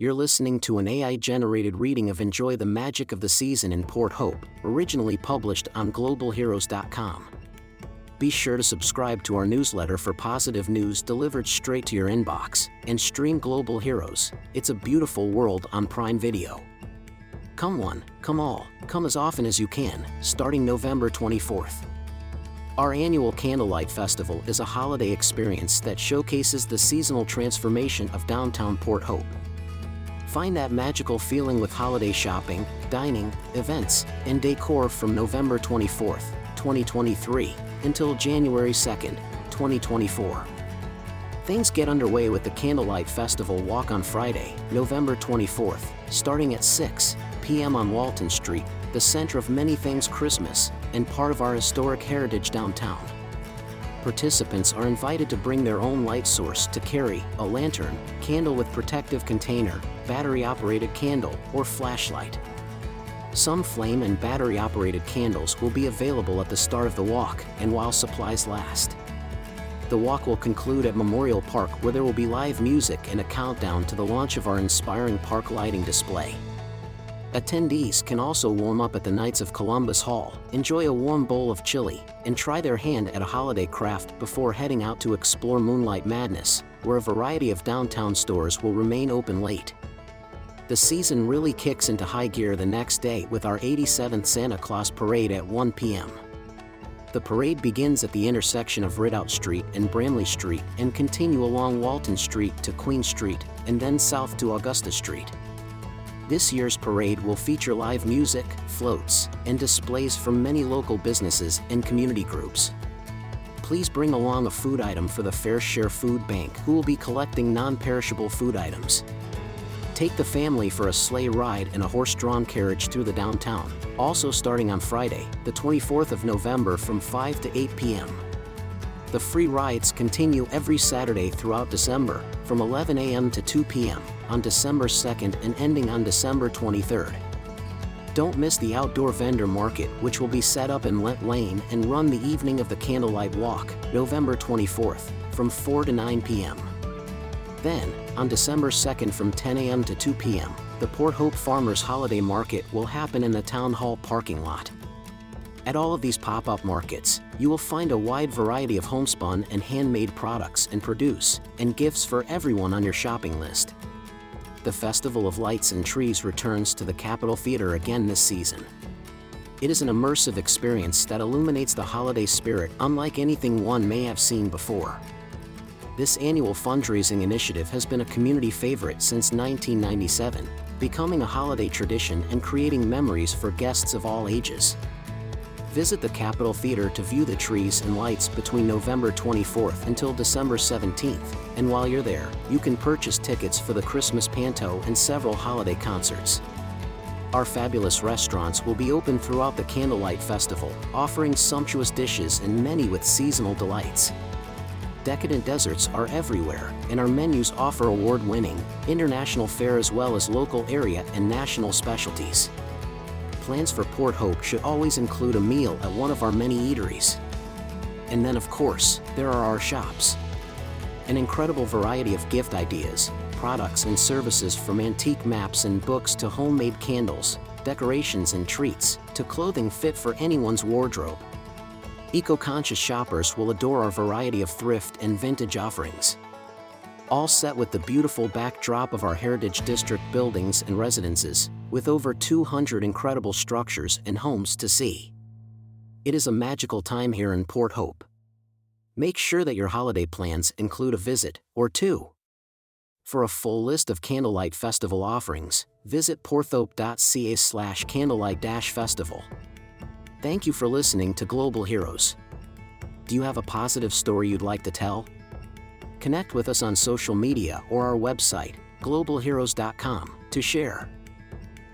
You're listening to an AI generated reading of Enjoy the Magic of the Season in Port Hope, originally published on globalheroes.com. Be sure to subscribe to our newsletter for positive news delivered straight to your inbox, and stream Global Heroes It's a Beautiful World on Prime Video. Come one, come all, come as often as you can, starting November 24th. Our annual Candlelight Festival is a holiday experience that showcases the seasonal transformation of downtown Port Hope. Find that magical feeling with holiday shopping, dining, events, and decor from November 24th, 2023, until January 2nd, 2024. Things get underway with the Candlelight Festival Walk on Friday, November 24th, starting at 6 p.m. on Walton Street, the center of many things Christmas, and part of our historic heritage downtown participants are invited to bring their own light source to carry a lantern, candle with protective container, battery operated candle, or flashlight. Some flame and battery operated candles will be available at the start of the walk and while supplies last. The walk will conclude at Memorial Park where there will be live music and a countdown to the launch of our inspiring park lighting display. Attendees can also warm up at the Knights of Columbus Hall, enjoy a warm bowl of chili, and try their hand at a holiday craft before heading out to explore Moonlight Madness, where a variety of downtown stores will remain open late. The season really kicks into high gear the next day with our 87th Santa Claus Parade at 1 p.m. The parade begins at the intersection of Ridout Street and Bramley Street and continue along Walton Street to Queen Street and then south to Augusta Street. This year's parade will feature live music, floats, and displays from many local businesses and community groups. Please bring along a food item for the Fair Share Food Bank who will be collecting non-perishable food items. Take the family for a sleigh ride in a horse-drawn carriage through the downtown, also starting on Friday, the 24th of November from 5 to 8 p.m. The free rides continue every Saturday throughout December, from 11 a.m. to 2 p.m on December 2nd and ending on December 23rd. Don't miss the outdoor vendor market, which will be set up in Lent Lane and run the evening of the Candlelight Walk, November 24th, from 4 to 9 p.m. Then, on December 2nd from 10 a.m. to 2 p.m., the Port Hope Farmers Holiday Market will happen in the Town Hall parking lot. At all of these pop-up markets, you will find a wide variety of homespun and handmade products and produce, and gifts for everyone on your shopping list the Festival of Lights and Trees returns to the Capitol Theater again this season. It is an immersive experience that illuminates the holiday spirit unlike anything one may have seen before. This annual fundraising initiative has been a community favorite since 1997, becoming a holiday tradition and creating memories for guests of all ages. Visit the Capitol Theater to view the trees and lights between November 24th until December 17th, and while you're there, you can purchase tickets for the Christmas Panto and several holiday concerts. Our fabulous restaurants will be open throughout the Candlelight Festival, offering sumptuous dishes and many with seasonal delights. Decadent desserts are everywhere, and our menus offer award-winning, international fare as well as local area and national specialties plans for Port Hope should always include a meal at one of our many eateries. And then, of course, there are our shops. An incredible variety of gift ideas, products and services from antique maps and books to homemade candles, decorations and treats, to clothing fit for anyone's wardrobe. Eco-conscious shoppers will adore our variety of thrift and vintage offerings. All set with the beautiful backdrop of our Heritage District buildings and residences, with over 200 incredible structures and homes to see. It is a magical time here in Port Hope. Make sure that your holiday plans include a visit or two. For a full list of Candlelight Festival offerings, visit porthope.ca slash candlelight-festival. Thank you for listening to Global Heroes. Do you have a positive story you'd like to tell? Connect with us on social media or our website, globalheroes.com, to share.